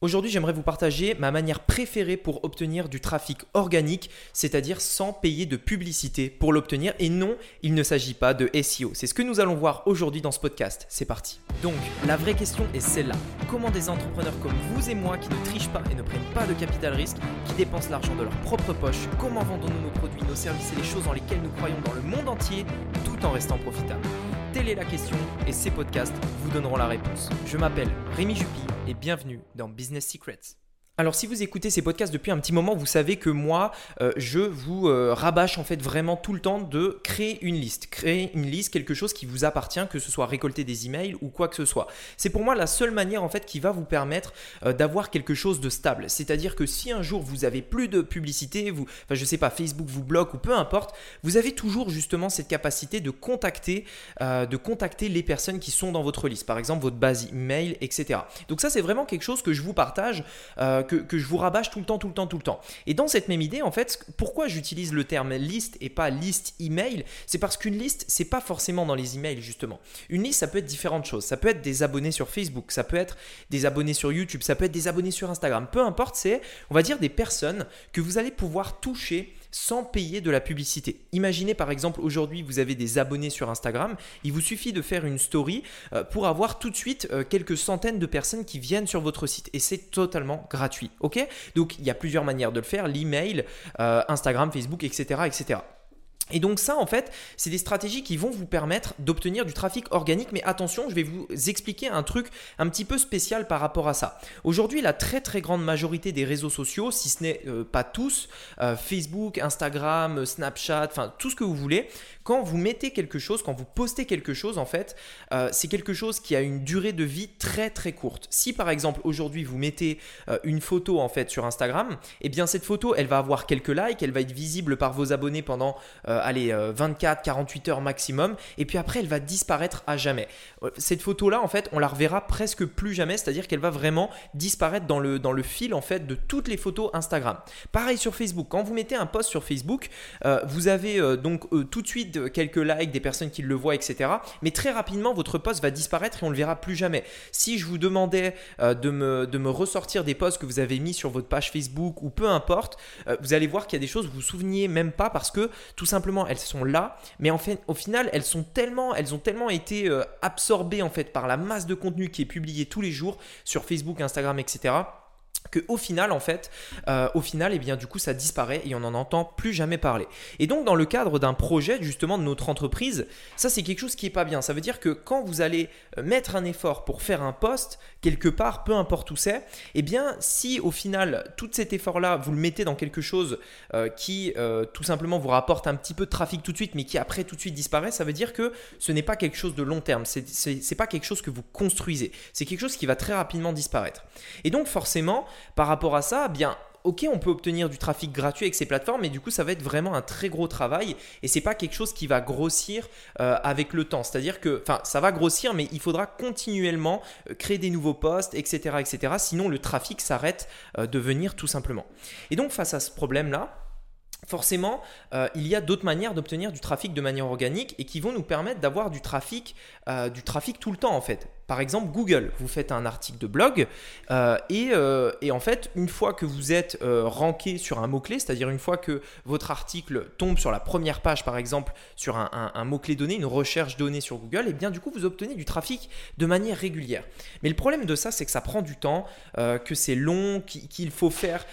Aujourd'hui, j'aimerais vous partager ma manière préférée pour obtenir du trafic organique, c'est-à-dire sans payer de publicité pour l'obtenir. Et non, il ne s'agit pas de SEO. C'est ce que nous allons voir aujourd'hui dans ce podcast. C'est parti. Donc, la vraie question est celle-là. Comment des entrepreneurs comme vous et moi qui ne trichent pas et ne prennent pas de capital risque, qui dépensent l'argent de leur propre poche, comment vendons-nous nos produits, nos services et les choses dans lesquelles nous croyons dans le monde entier, tout en restant profitables? Telle est la question et ces podcasts vous donneront la réponse. Je m'appelle Rémi Jupy et bienvenue dans Business Secrets. Alors si vous écoutez ces podcasts depuis un petit moment, vous savez que moi, euh, je vous euh, rabâche en fait vraiment tout le temps de créer une liste. Créer une liste, quelque chose qui vous appartient, que ce soit récolter des emails ou quoi que ce soit. C'est pour moi la seule manière en fait qui va vous permettre euh, d'avoir quelque chose de stable. C'est-à-dire que si un jour vous avez plus de publicité, vous, enfin je sais pas, Facebook vous bloque ou peu importe, vous avez toujours justement cette capacité de contacter, de contacter les personnes qui sont dans votre liste. Par exemple votre base email, etc. Donc ça c'est vraiment quelque chose que je vous partage que, je vous rabâche tout le temps, tout le temps, tout le temps. Et dans cette même idée, en fait, pourquoi j'utilise le terme liste et pas liste email C'est parce qu'une liste, c'est pas forcément dans les emails justement. Une liste, ça peut être différentes choses. Ça peut être des abonnés sur Facebook, ça peut être des abonnés sur YouTube, ça peut être des abonnés sur Instagram. Peu importe, c'est, on va dire, des personnes que vous allez pouvoir toucher sans payer de la publicité. Imaginez par exemple aujourd'hui vous avez des abonnés sur Instagram, il vous suffit de faire une story euh, pour avoir tout de suite euh, quelques centaines de personnes qui viennent sur votre site et c'est totalement gratuit. Ok? Donc il y a plusieurs manières de le faire, l'email, euh, Instagram, Facebook, etc. etc. Et donc ça, en fait, c'est des stratégies qui vont vous permettre d'obtenir du trafic organique. Mais attention, je vais vous expliquer un truc un petit peu spécial par rapport à ça. Aujourd'hui, la très très grande majorité des réseaux sociaux, si ce n'est euh, pas tous, euh, Facebook, Instagram, Snapchat, enfin tout ce que vous voulez, quand vous mettez quelque chose, quand vous postez quelque chose, en fait, euh, c'est quelque chose qui a une durée de vie très très courte. Si par exemple aujourd'hui vous mettez une photo en fait sur Instagram, eh bien cette photo, elle va avoir quelques likes, elle va être visible par vos abonnés pendant euh, allez, 24, euh, 48 heures maximum, et puis après elle va disparaître à jamais. Euh, cette photo-là, en fait, on la reverra presque plus jamais, c'est-à-dire qu'elle va vraiment disparaître dans le, dans le fil en fait de toutes les photos Instagram. Pareil sur Facebook, quand vous mettez un post sur Facebook, vous avez donc tout de suite quelques likes, des personnes qui le voient, etc. Mais très rapidement, votre post va disparaître et on le verra plus jamais. Si je vous demandais de, me, de me ressortir des posts que vous avez mis sur votre page Facebook ou peu importe, vous allez voir qu'il y a des choses que vous vous souveniez même pas parce que tout simplement elles sont là, mais en au final elles sont tellement, elles ont tellement été euh, absorbées en fait par la masse de contenu qui est publié tous les jours sur Facebook, Instagram, etc que au final en fait euh, au final et eh bien du coup ça disparaît et on n'en entend plus jamais parler. Et donc dans le cadre d'un projet justement de notre entreprise ça c'est quelque chose qui est pas bien. Ça veut dire que quand vous allez euh, mettre un effort pour faire un poste quelque part peu importe où c'est et eh bien si au final tout cet effort là vous le mettez dans quelque chose euh, qui tout simplement vous rapporte un petit peu de trafic tout de suite mais qui après tout de suite disparaît ça veut dire que ce n'est pas quelque chose de long terme. C'est c'est pas quelque chose que vous construisez. C'est quelque chose qui va très rapidement disparaître. Et donc forcément par rapport à ça, bien ok, on peut obtenir du trafic gratuit avec ces plateformes, mais du coup, ça va être vraiment un très gros travail et c'est pas quelque chose qui va grossir euh, avec le temps. C'est-à-dire que, enfin, ça va grossir, mais il faudra continuellement euh, créer des nouveaux postes, etc., etc. Sinon, le trafic s'arrête euh, de venir tout simplement. Et donc, face à ce problème-là, forcément, il y a d'autres manières d'obtenir du trafic de manière organique et qui vont nous permettre d'avoir du trafic, du trafic tout le temps en fait. Par exemple, Google, vous faites un article de blog euh, euh, et, en fait, une fois que vous êtes euh, ranké sur un mot-clé, c'est-à-dire une fois que votre article tombe sur la première page, par exemple, sur un, mot-clé donné, une recherche donnée sur Google, et eh bien du coup, vous obtenez du trafic de manière régulière. Mais le problème de ça, c'est que ça prend du temps, que c'est long, qu'il faut faire,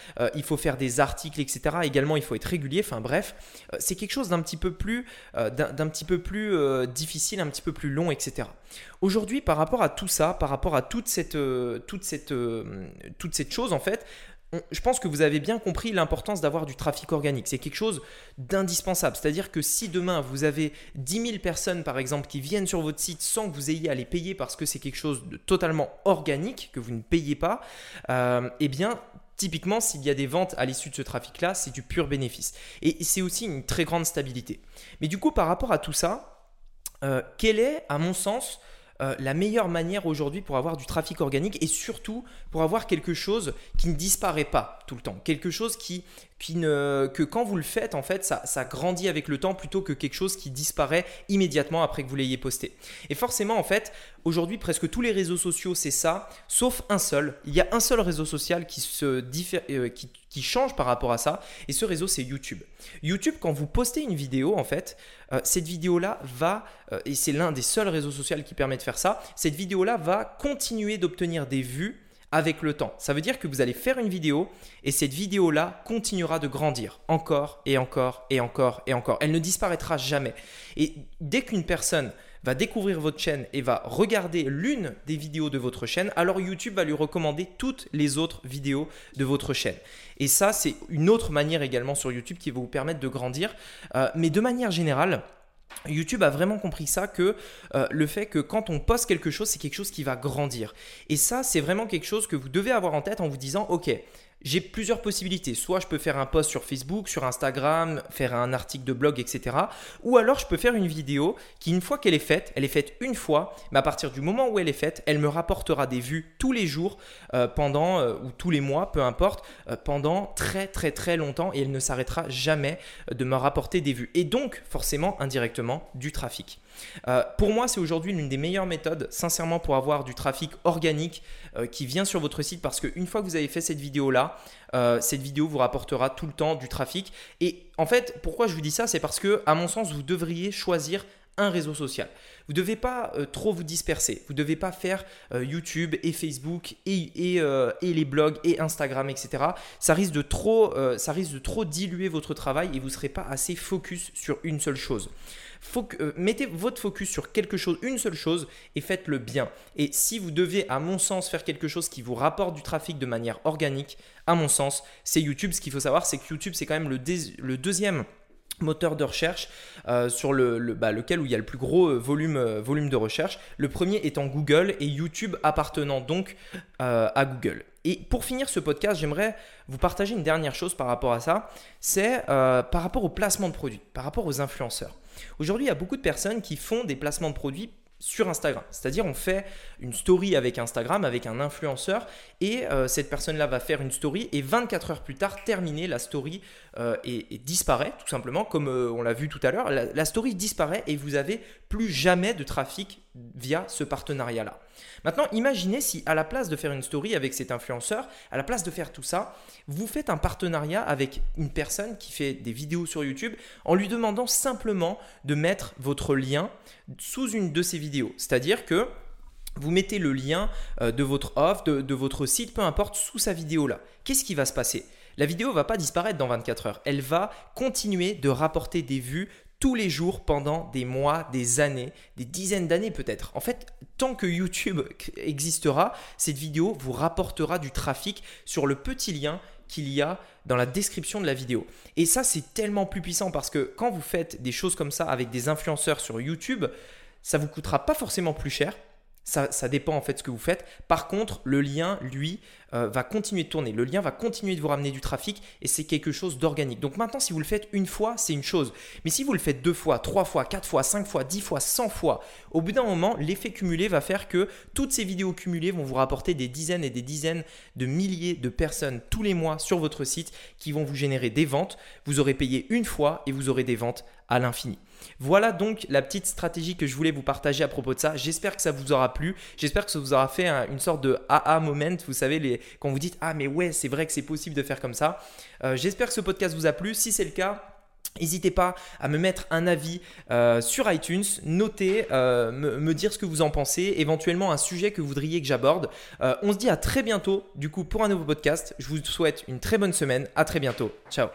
faut faire des articles, etc. Également, il faut être régulier. Enfin bref, c'est quelque chose d'un petit peu plus, d'un petit peu plus difficile, un petit peu plus long, etc. Aujourd'hui, par rapport à tout ça, par rapport à toute cette, euh, toute cette, euh, toute cette chose, en fait, je pense que vous avez bien compris l'importance d'avoir du trafic organique. C'est quelque chose d'indispensable. C'est-à-dire que si demain vous avez 10 000 personnes, par exemple, qui viennent sur votre site sans que vous ayez à les payer parce que c'est quelque chose de totalement organique, que vous ne payez pas, euh, eh bien, Typiquement, s'il y a des ventes à l'issue de ce trafic-là, c'est du pur bénéfice. Et c'est aussi une très grande stabilité. Mais du coup, par rapport à tout ça, quel est, à mon sens, euh, la meilleure manière aujourd'hui pour avoir du trafic organique et surtout pour avoir quelque chose qui ne disparaît pas tout le temps. Quelque chose qui, ne, que quand vous le faites, en fait, ça, grandit avec le temps plutôt que quelque chose qui disparaît immédiatement après que vous l'ayez posté. Et forcément, en fait, aujourd'hui, presque tous les réseaux sociaux, c'est ça, sauf un seul. Il y a un seul réseau social qui, se diffère, euh, change par rapport à ça, et ce réseau, c'est YouTube. YouTube, quand vous postez une vidéo, en fait, euh, cette vidéo-là va, euh, et c'est l'un des seuls réseaux sociaux qui permet de faire ça, cette vidéo-là va continuer d'obtenir des vues avec le temps. Ça veut dire que vous allez faire une vidéo et cette vidéo-là continuera de grandir encore et encore et encore et encore. Elle ne disparaîtra jamais. Et dès qu'une personne va découvrir votre chaîne et va regarder l'une des vidéos de votre chaîne, alors YouTube va lui recommander toutes les autres vidéos de votre chaîne. Et ça, c'est une autre manière également sur YouTube qui va vous permettre de grandir. Euh, mais de manière générale, YouTube a vraiment compris ça que euh, le fait que quand on poste quelque chose, c'est quelque chose qui va grandir. Et ça, c'est vraiment quelque chose que vous devez avoir en tête en vous disant, ok, j'ai plusieurs possibilités. Soit je peux faire un post sur Facebook, sur Instagram, faire un article de blog, etc. Ou alors je peux faire une vidéo qui, une fois qu'elle est faite, elle est faite une fois, mais à partir du moment où elle est faite, elle me rapportera des vues tous les jours, euh, pendant, euh, ou tous les mois, peu importe, euh, pendant très très très longtemps et elle ne s'arrêtera jamais de me rapporter des vues. Et donc, forcément, indirectement, du trafic. Euh, pour moi, c'est aujourd'hui l'une des meilleures méthodes, sincèrement, pour avoir du trafic organique euh, qui vient sur votre site parce qu'une fois que vous avez fait cette vidéo-là, euh, cette vidéo vous rapportera tout le temps du trafic. Et en fait, pourquoi je vous dis ça C'est parce que, à mon sens, vous devriez choisir un réseau social. Vous devez pas trop vous disperser. Vous ne devez pas faire YouTube et Facebook et, et, les blogs et Instagram, etc. Ça risque, de trop, ça risque de trop diluer votre travail et vous ne serez pas assez focus sur une seule chose. Euh, mettez votre focus sur quelque chose, une seule chose, et faites-le bien. Et si vous devez, à mon sens, faire quelque chose qui vous rapporte du trafic de manière organique, à mon sens, c'est YouTube. Ce qu'il faut savoir, c'est que YouTube, c'est quand même le, deuxième moteur de recherche euh, sur le, bah, lequel où il y a le plus gros euh, volume, volume de recherche. Le premier étant Google et YouTube appartenant donc à Google. Et pour finir ce podcast, j'aimerais vous partager une dernière chose par rapport à ça, c'est par rapport au placement de produits, par rapport aux influenceurs. Aujourd'hui, il y a beaucoup de personnes qui font des placements de produits sur Instagram. C'est-à-dire on fait une story avec Instagram, avec un influenceur, et euh, cette personne-là va faire une story, et 24 heures plus tard, terminée, la story euh, et, disparaît, tout simplement, comme euh, on l'a vu tout à l'heure. La, story disparaît et vous n'avez plus jamais de trafic via ce partenariat-là. Maintenant, imaginez si à la place de faire une story avec cet influenceur, à la place de faire tout ça, vous faites un partenariat avec une personne qui fait des vidéos sur YouTube en lui demandant simplement de mettre votre lien sous une de ses vidéos. C'est-à-dire que vous mettez le lien euh, de votre offre, de, votre site, peu importe, sous sa vidéo là. Qu'est-ce qui va se passer? La vidéo va pas disparaître dans 24 heures. Elle va continuer de rapporter des vues tous les jours pendant des mois, des années, des dizaines d'années peut-être. En fait, tant que YouTube existera, cette vidéo vous rapportera du trafic sur le petit lien qu'il y a dans la description de la vidéo. Et ça, c'est tellement plus puissant parce que quand vous faites des choses comme ça avec des influenceurs sur YouTube, ça vous coûtera pas forcément plus cher. Ça, dépend en fait de ce que vous faites. Par contre, le lien, lui, euh, va continuer de tourner. Le lien va continuer de vous ramener du trafic et c'est quelque chose d'organique. Donc maintenant, si vous le faites une fois, c'est une chose. Mais si vous le faites deux fois, trois fois, quatre fois, cinq fois, dix fois, cent fois, au bout d'un moment, l'effet cumulé va faire que toutes ces vidéos cumulées vont vous rapporter des dizaines et des dizaines de milliers de personnes tous les mois sur votre site qui vont vous générer des ventes. Vous aurez payé une fois et vous aurez des ventes à l'infini. Voilà donc la petite stratégie que je voulais vous partager à propos de ça. J'espère que ça vous aura plu. J'espère que ça vous aura fait une sorte de AA moment. Vous savez, quand vous dites Ah, mais ouais, c'est vrai que c'est possible de faire comme ça. Euh, j'espère que ce podcast vous a plu. Si c'est le cas, N'hésitez pas à me mettre un avis euh, sur iTunes, noter, euh, me, dire ce que vous en pensez, éventuellement un sujet que vous voudriez que j'aborde. on se dit à très bientôt du coup pour un nouveau podcast. Je vous souhaite une très bonne semaine. À très bientôt. Ciao.